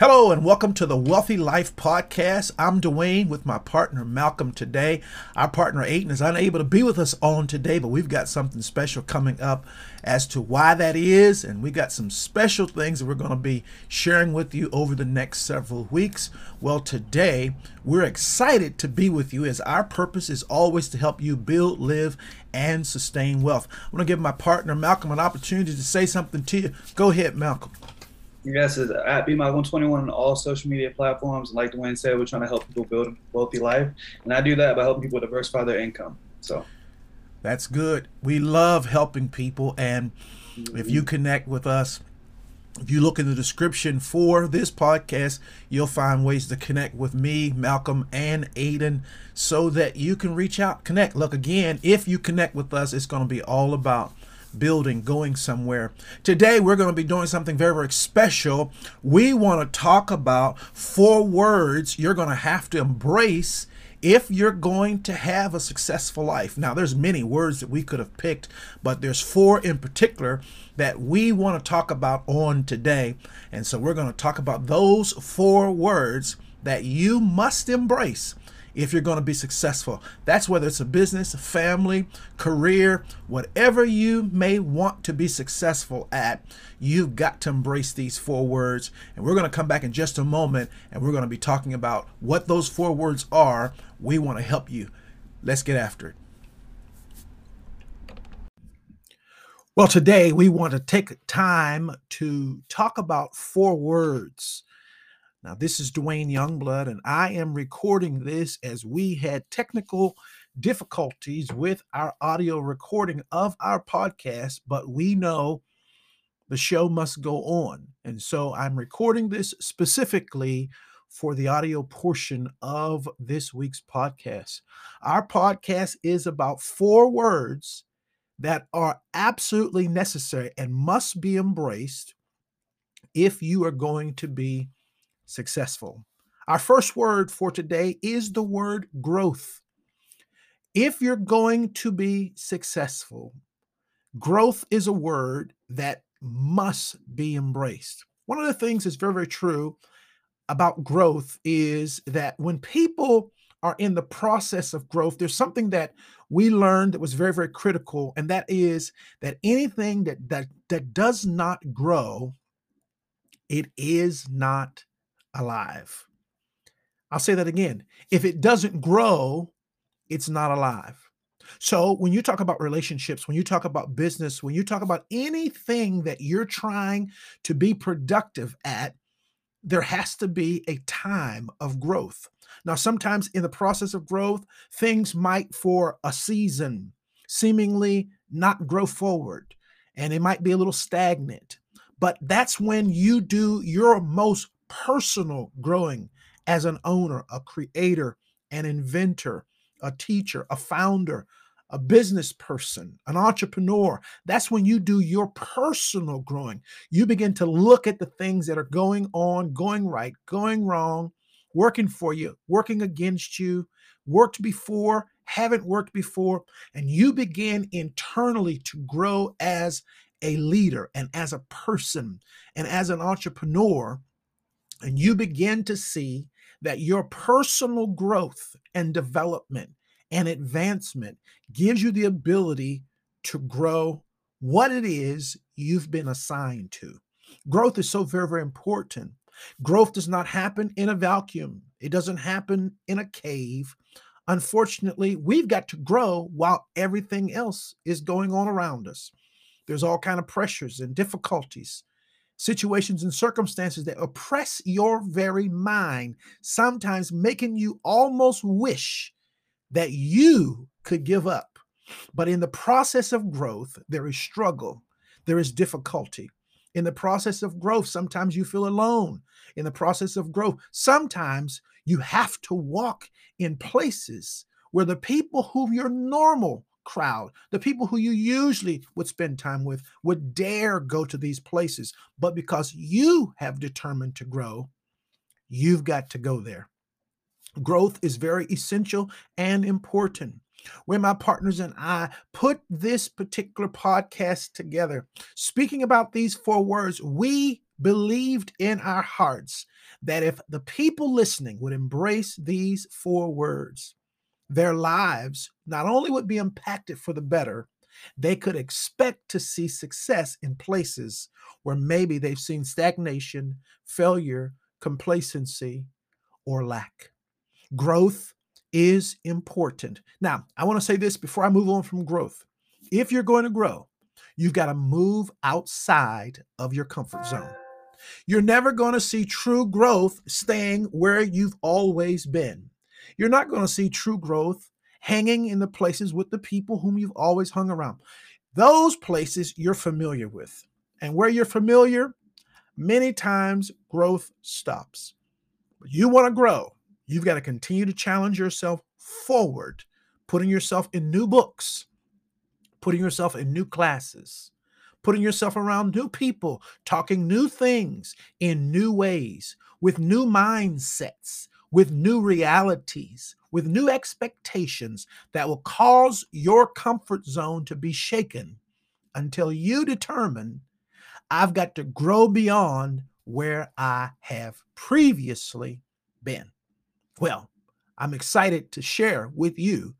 Hello and welcome to the Wealthy Life Podcast. I'm Duane with my partner Malcolm today. Our partner Aiden is unable to be with us on today, but we've got something special coming up as to why that is, and we've got some special things that we're going to be sharing with you over the next several weeks. Well, today we're excited to be with you as our purpose is always to help you build, live, and sustain wealth. I want to give my partner Malcolm an opportunity to say something to you. Go ahead, Malcolm. Yes, it's at BMI121 on all social media platforms. Like Duane said, we're trying to help people build a wealthy life. And I do that by helping people diversify their income. So that's good. We love helping people. And mm-hmm. if you connect with us, if you look in the description for this podcast, you'll find ways to connect with me, Malcolm, and Aiden so that you can reach out, connect. Look, again, if you connect with us, it's going to be all about building, going somewhere. Today, we're going to be doing something very, very special. We want to talk about four words you're going to have to embrace if you're going to have a successful life. Now, there's many words that we could have picked, but there's four in particular that we want to talk about on today. And so we're going to talk about those four words that you must embrace if you're going to be successful. That's whether it's a business, a family, career, whatever you may want to be successful at, you've got to embrace these four words. And we're going to come back in just a moment and we're going to be talking about what those four words are. We want to help you. Let's get after it. Well, today we want to take time to talk about four words now, this is Duane Youngblood, and I am recording this as we had technical difficulties with our audio recording of our podcast, but we know the show must go on. And so I'm recording this specifically for the audio portion of this week's podcast. Our podcast is about four words that are absolutely necessary and must be embraced if you are going to be successful. Our first word for today is the word growth. If you're going to be successful, growth is a word that must be embraced. One of the things that's very, very true about growth is that when people are in the process of growth, there's something that we learned that was very, very critical, and that is that anything that that that does not grow, it is not alive. I'll say that again. If it doesn't grow, it's not alive. So, when you talk about relationships, when you talk about business, when you talk about anything that you're trying to be productive at, there has to be a time of growth. Now, sometimes in the process of growth, things might for a season seemingly not grow forward and it might be a little stagnant. But that's when you do your most personal growing as an owner, a creator, an inventor, a teacher, a founder, a business person, an entrepreneur. That's when you do your personal growing. You begin to look at the things that are going on, going right, going wrong, working for you, working against you, worked before, haven't worked before, and you begin internally to grow as a leader and as a person and as an entrepreneur and you begin to see that your personal growth and development and advancement gives you the ability to grow what it is you've been assigned to. Growth is so very, very important. Growth does not happen in a vacuum, it doesn't happen in a cave. Unfortunately, we've got to grow while everything else is going on around us. There's all kind of pressures and difficulties situations and circumstances that oppress your very mind, sometimes making you almost wish that you could give up. But in the process of growth, there is struggle, there is difficulty. In the process of growth, sometimes you feel alone. In the process of growth, sometimes you have to walk in places where the people who you're normal crowd, the people who you usually would spend time with, would dare go to these places. But because you have determined to grow, you've got to go there. Growth is very essential and important. When my partners and I put this particular podcast together, speaking about these four words, we believed in our hearts that if the people listening would embrace these four words, their lives not only would be impacted for the better, they could expect to see success in places where maybe they've seen stagnation, failure, complacency, or lack. Growth is important. Now, I want to say this before I move on from growth. If you're going to grow, you've got to move outside of your comfort zone. You're never going to see true growth staying where you've always been. You're not going to see true growth hanging in the places with the people whom you've always hung around. Those places you're familiar with. And where you're familiar, many times growth stops. You want to grow, you've got to continue to challenge yourself forward, putting yourself in new books, putting yourself in new classes, putting yourself around new people, talking new things in new ways, with new mindsets, with new realities, with new expectations that will cause your comfort zone to be shaken until you determine I've got to grow beyond where I have previously been. Well, I'm excited to share with you.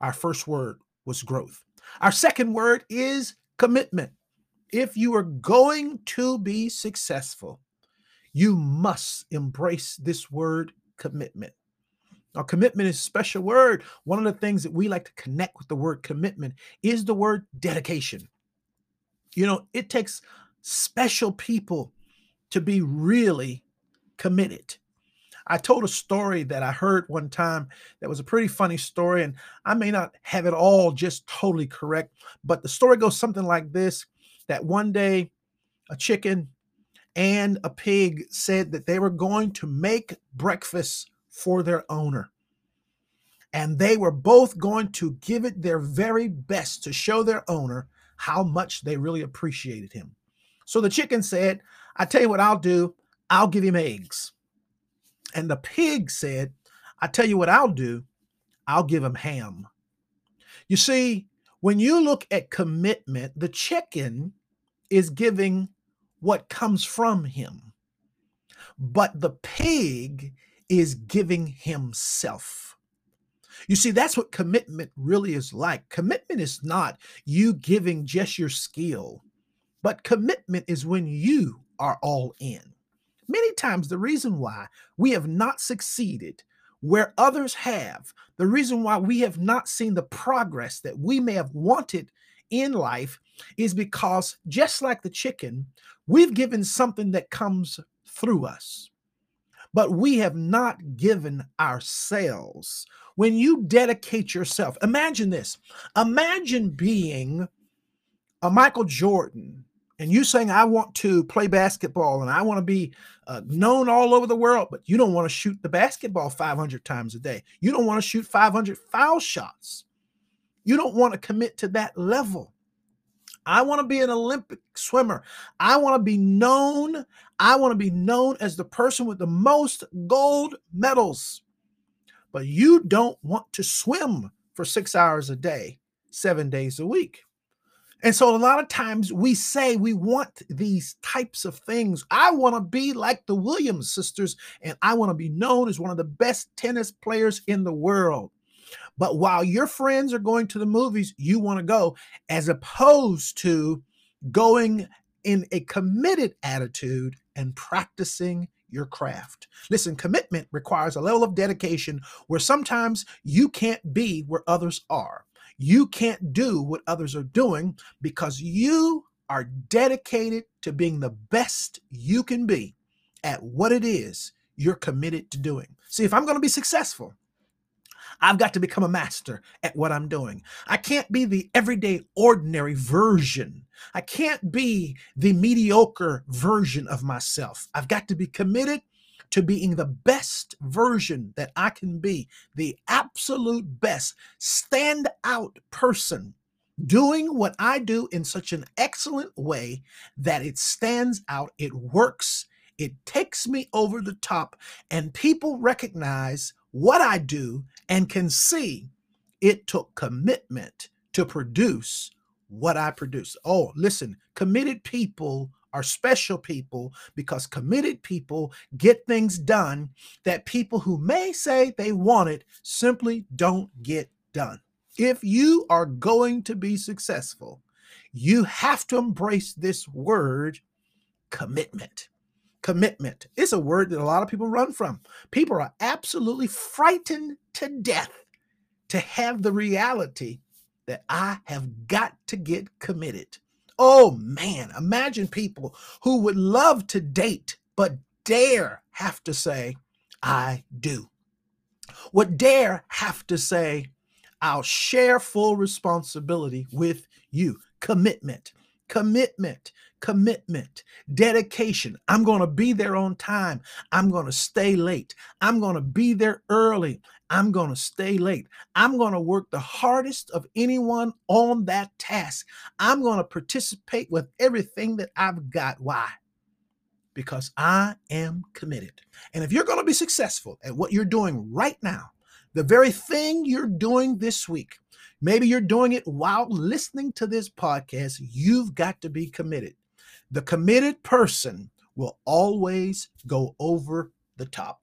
Our first word was growth. Our second word is commitment. If you are going to be successful, you must embrace this word commitment. Now, commitment is a special word. One of the things that we like to connect with the word commitment is the word dedication. You know, it takes special people to be really committed. I told a story that I heard one time that was a pretty funny story, and I may not have it all just totally correct, but the story goes something like this that one day a chicken and a pig said that they were going to make breakfast for their owner. And they were both going to give it their very best to show their owner how much they really appreciated him. So the chicken said, I tell you what I'll do, I'll give him eggs. And the pig said, I tell you what I'll do, I'll give him ham. You see, when you look at commitment, the chicken is giving what comes from him, but the pig is giving himself. You see, that's what commitment really is like. Commitment is not you giving just your skill, but commitment is when you are all in. Many times, the reason why we have not succeeded where others have, the reason why we have not seen the progress that we may have wanted in life is because just like the chicken, we've given something that comes through us, but we have not given ourselves. When you dedicate yourself, imagine this imagine being a Michael Jordan and you saying, I want to play basketball and I want to be uh, known all over the world, but you don't want to shoot the basketball 500 times a day. You don't want to shoot 500 foul shots. You don't want to commit to that level. I want to be an Olympic swimmer. I want to be known. I want to be known as the person with the most gold medals. But you don't want to swim for six hours a day, seven days a week. And so a lot of times we say we want these types of things. I want to be like the Williams sisters, and I want to be known as one of the best tennis players in the world. But while your friends are going to the movies, you want to go, as opposed to going in a committed attitude and practicing your craft. Listen, commitment requires a level of dedication where sometimes you can't be where others are. You can't do what others are doing because you are dedicated to being the best you can be at what it is you're committed to doing. See, if I'm going to be successful, I've got to become a master at what I'm doing. I can't be the everyday, ordinary version. I can't be the mediocre version of myself. I've got to be committed to being the best version that I can be, the absolute best, stand out person, doing what I do in such an excellent way that it stands out, it works, it takes me over the top, and people recognize what I do and can see it took commitment to produce what I produce. Oh, listen, committed people are special people because committed people get things done that people who may say they want it simply don't get done. If you are going to be successful, you have to embrace this word commitment. Commitment. It's a word that a lot of people run from. People are absolutely frightened to death to have the reality that I have got to get committed. Oh man, imagine people who would love to date but dare have to say, I do. Would dare have to say, I'll share full responsibility with you. Commitment, commitment, commitment, dedication. I'm going to be there on time. I'm going to stay late. I'm going to be there early. I'm going to stay late. I'm going to work the hardest of anyone on that task. I'm going to participate with everything that I've got. Why? Because I am committed. And if you're going to be successful at what you're doing right now, the very thing you're doing this week, maybe you're doing it while listening to this podcast, you've got to be committed. The committed person will always go over the top.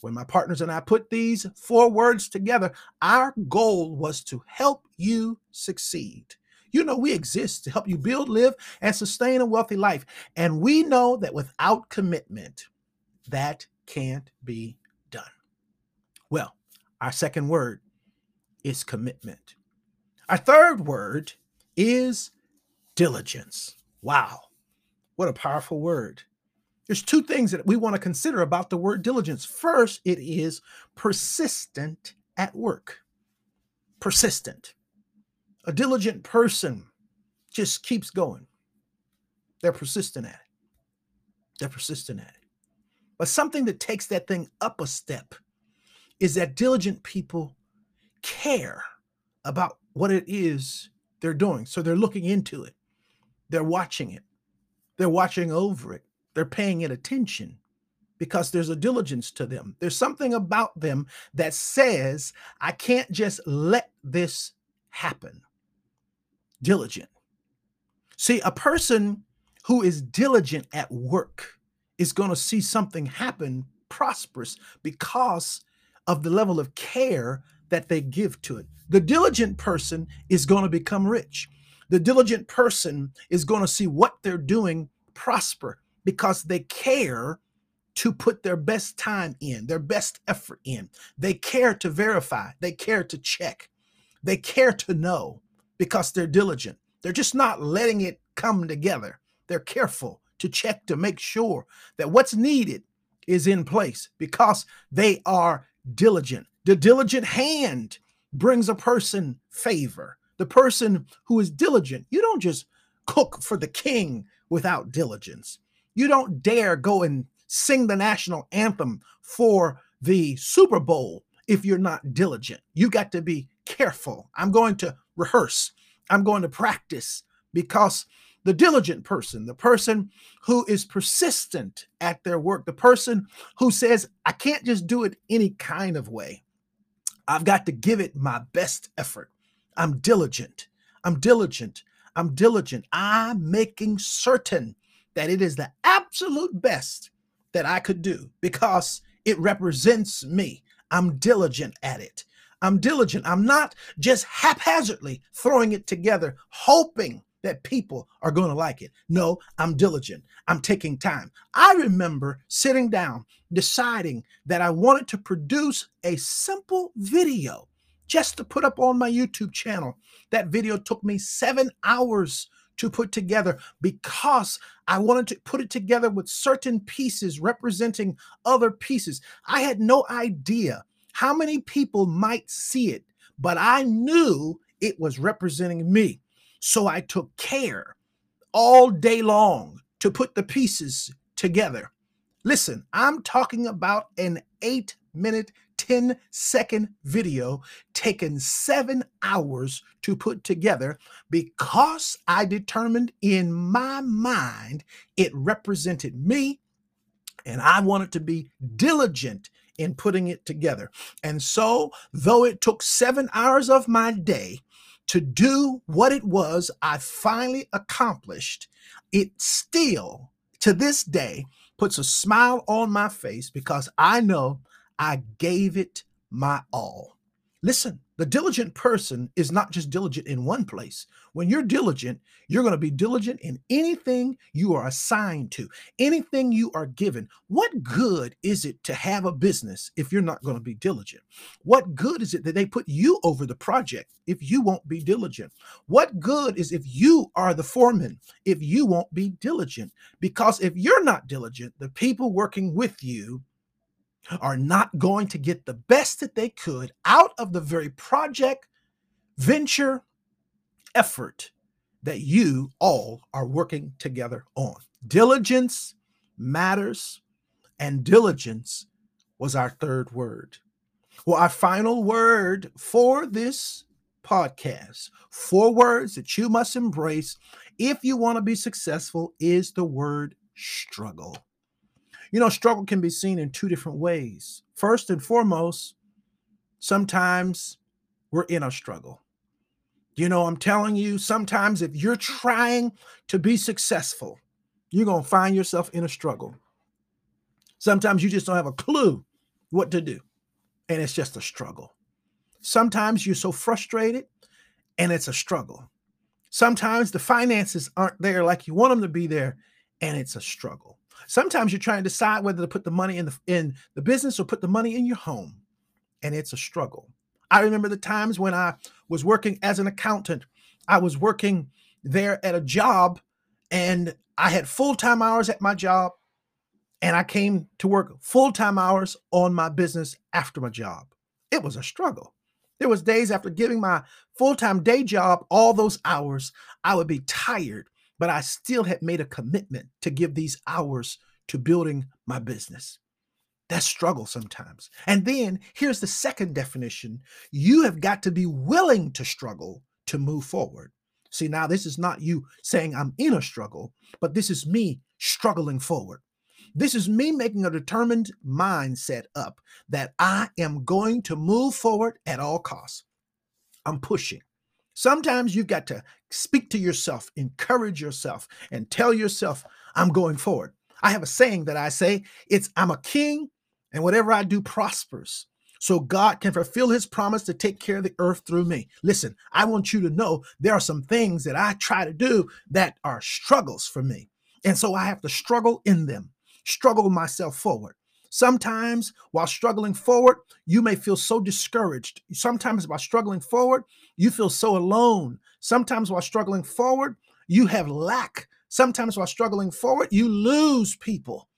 When my partners and I put these four words together, our goal was to help you succeed. You know, we exist to help you build, live, and sustain a wealthy life. And we know that without commitment, that can't be done. Well, our second word is commitment. Our third word is diligence. Wow, what a powerful word. There's two things that we want to consider about the word diligence. First, it is persistent at work. Persistent. A diligent person just keeps going. They're persistent at it. They're persistent at it. But something that takes that thing up a step is that diligent people care about what it is they're doing. So they're looking into it, they're watching it, they're watching over it, they're paying it attention because there's a diligence to them. There's something about them that says, I can't just let this happen. Diligent. See, a person who is diligent at work is going to see something happen prosperous because of the level of care that they give to it. The diligent person is going to become rich. The diligent person is going to see what they're doing prosper because they care to put their best time in, their best effort in. They care to verify, they care to check, they care to know because they're diligent. They're just not letting it come together. They're careful to check to make sure that what's needed is in place because they are diligent. The diligent hand brings a person favor. The person who is diligent, you don't just cook for the king without diligence. You don't dare go and sing the national anthem for the Super Bowl if you're not diligent. You got to be careful. I'm going to rehearse, I'm going to practice because the diligent person, the person who is persistent at their work, the person who says, I can't just do it any kind of way. I've got to give it my best effort. I'm diligent. I'm diligent. I'm diligent. I'm making certain that it is the absolute best that I could do because it represents me. I'm diligent at it. I'm diligent. I'm not just haphazardly throwing it together, hoping that people are going to like it. No, I'm diligent. I'm taking time. I remember sitting down, deciding that I wanted to produce a simple video just to put up on my YouTube channel. That video took me seven hours to put together because I wanted to put it together with certain pieces representing other pieces. I had no idea how many people might see it, but I knew it was representing me. So I took care all day long to put the pieces together. Listen, I'm talking about an eight minute, 10 second video taken seven hours to put together because I determined in my mind it represented me and I wanted to be diligent in putting it together. And so, though it took seven hours of my day, to do what it was I finally accomplished, it still to this day puts a smile on my face because I know I gave it my all. Listen, the diligent person is not just diligent in one place. When you're diligent, you're going to be diligent in anything you are assigned to, anything you are given. What good is it to have a business if you're not going to be diligent? What good is it that they put you over the project if you won't be diligent? What good is if you are the foreman if you won't be diligent? Because if you're not diligent, the people working with you are not going to get the best that they could out of the very project, venture, effort that you all are working together on. Diligence matters, and diligence was our third word. Well, our final word for this podcast, four words that you must embrace if you want to be successful, is the word struggle. You know, struggle can be seen in two different ways. First and foremost, sometimes we're in a struggle. You know, I'm telling you, sometimes if you're trying to be successful, you're going to find yourself in a struggle. Sometimes you just don't have a clue what to do, and it's just a struggle. Sometimes you're so frustrated, and it's a struggle. Sometimes the finances aren't there like you want them to be there, and it's a struggle. Sometimes you're trying to decide whether to put the money in the in the business or put the money in your home, and it's a struggle. I remember the times when I was working as an accountant. I was working there at a job and I had full-time hours at my job and I came to work full-time hours on my business after my job. It was a struggle. There was days after giving my full-time day job all those hours, I would be tired but I still had made a commitment to give these hours to building my business. That struggle sometimes. And then here's the second definition you have got to be willing to struggle to move forward. See, now this is not you saying I'm in a struggle, but this is me struggling forward. This is me making a determined mindset up that I am going to move forward at all costs. I'm pushing. Sometimes you've got to speak to yourself, encourage yourself, and tell yourself, I'm going forward. I have a saying that I say, it's I'm a king, and whatever I do prospers. So God can fulfill his promise to take care of the earth through me. Listen, I want you to know there are some things that I try to do that are struggles for me. And so I have to struggle in them, struggle myself forward. Sometimes while struggling forward, you may feel so discouraged. Sometimes while struggling forward, you feel so alone. Sometimes while struggling forward, you have lack. Sometimes while struggling forward, you lose people,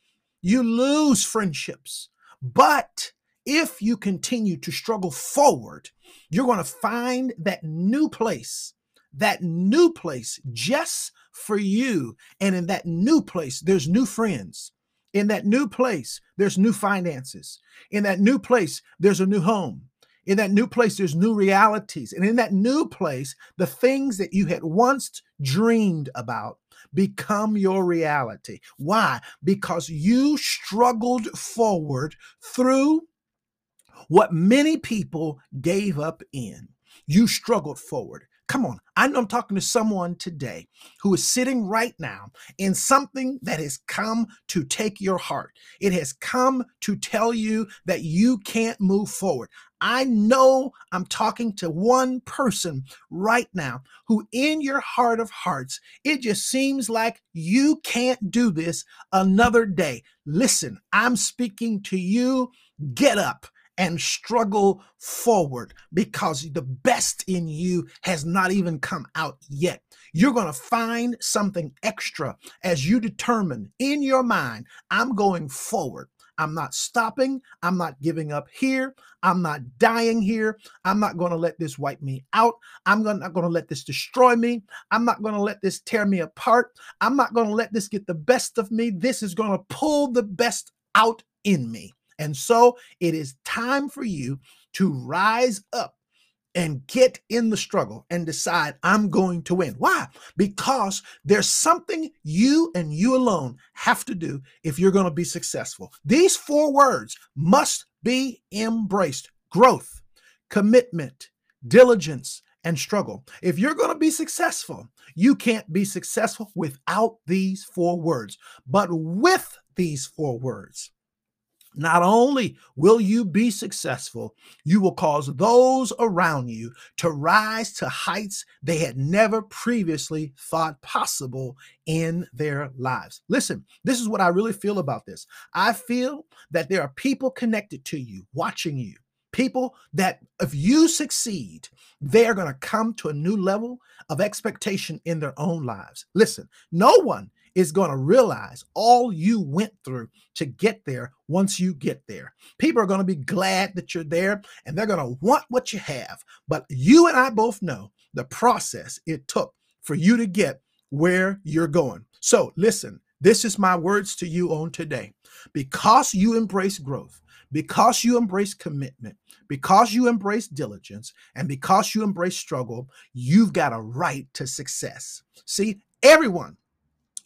you lose friendships. But if you continue to struggle forward, you're going to find that new place, that new place just for you. And in that new place, there's new friends. In that new place, there's new finances. In that new place, there's a new home. In that new place, there's new realities. And in that new place, the things that you had once dreamed about become your reality. Why? Because you struggled forward through what many people gave up in. You struggled forward. Come on. I know I'm talking to someone today who is sitting right now in something that has come to take your heart. It has come to tell you that you can't move forward. I know I'm talking to one person right now who, in your heart of hearts, it just seems like you can't do this another day. Listen, I'm speaking to you. Get up and struggle forward because the best in you has not even come out yet. You're going to find something extra as you determine in your mind, I'm going forward. I'm not stopping. I'm not giving up here. I'm not dying here. I'm not going to let this wipe me out. I'm not going to let this destroy me. I'm not going to let this tear me apart. I'm not going to let this get the best of me. This is going to pull the best out in me. And so it is time for you to rise up and get in the struggle and decide I'm going to win. Why? Because there's something you and you alone have to do if you're going to be successful. These four words must be embraced growth, commitment, diligence, and struggle. If you're going to be successful, you can't be successful without these four words, but with these four words. Not only will you be successful, you will cause those around you to rise to heights they had never previously thought possible in their lives. Listen, this is what I really feel about this. I feel that there are people connected to you, watching you, people that if you succeed, they're going to come to a new level of expectation in their own lives. Listen, no one is going to realize all you went through to get there once you get there. People are going to be glad that you're there and they're going to want what you have. But you and I both know the process it took for you to get where you're going. So listen, this is my words to you on today. Because you embrace growth, because you embrace commitment, because you embrace diligence, and because you embrace struggle, you've got a right to success. See, everyone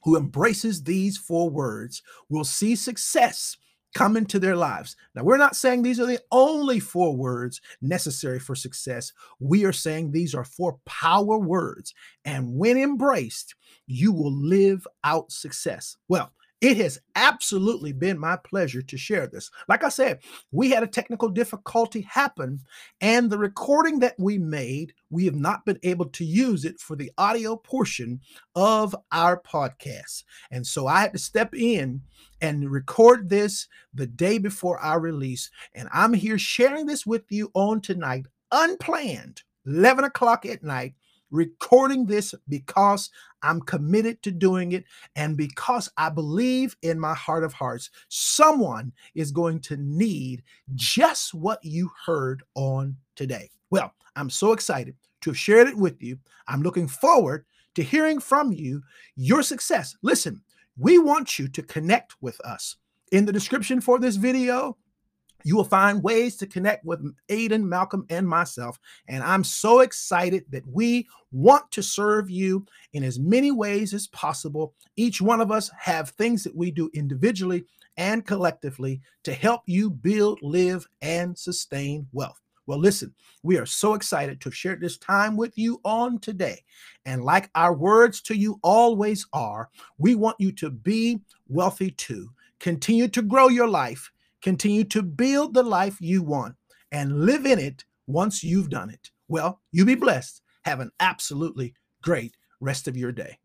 who embraces these four words will see success come into their lives. Now, we're not saying these are the only four words necessary for success. We are saying these are four power words. And when embraced, you will live out success. Well, it has absolutely been my pleasure to share this. Like I said, we had a technical difficulty happen, and the recording that we made, we have not been able to use it for the audio portion of our podcast. And so I had to step in and record this the day before our release. And I'm here sharing this with you on tonight, unplanned, 11 o'clock at night recording this because I'm committed to doing it and because I believe in my heart of hearts someone is going to need just what you heard on today. Well, I'm so excited to have shared it with you. I'm looking forward to hearing from you your success. Listen, we want you to connect with us. In the description for this video, you will find ways to connect with Aiden, Malcolm, and myself. And I'm so excited that we want to serve you in as many ways as possible. Each one of us have things that we do individually and collectively to help you build, live, and sustain wealth. Well, listen, we are so excited to share this time with you on today. And like our words to you always are, we want you to be wealthy too. Continue to grow your life Continue to build the life you want and live in it once you've done it. Well, you be blessed. Have an absolutely great rest of your day.